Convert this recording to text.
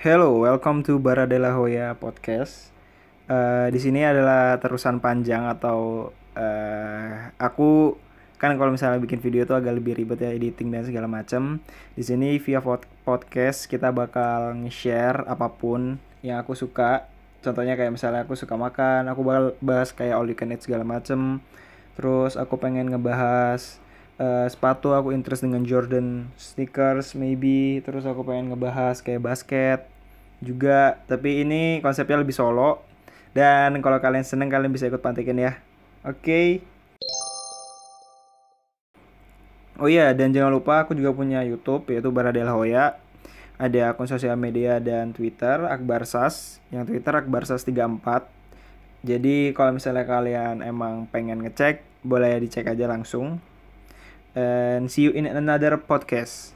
Hello, welcome to Baradela Hoya Podcast. Eh, di sini adalah terusan panjang atau eh, aku kan kalau misalnya bikin video itu agak lebih ribet ya editing dan segala macam. Di sini via pod- podcast kita bakal nge-share apa pun yang aku suka. Contohnya kayak misalnya aku suka makan, aku bakal bahas kayak all you can eat segala macam. Terus aku pengen ngebahas eh, sepatu aku interest dengan Jordan sneakers maybe. Terus aku pengen ngebahas kayak basket juga. Tapi ini konsepnya lebih solo. Dan kalau kalian seneng kalian bisa ikut pantekin ya. Oke. Oh iya dan jangan lupa aku juga punya YouTube yaitu Baradel Hoya. Ada akun sosial media dan Twitter Akbar Sas. Yang Twitter Akbar Sas 34 jadi kalau misalnya kalian emang pengen ngecek boleh dicek aja langsung and see you in another podcast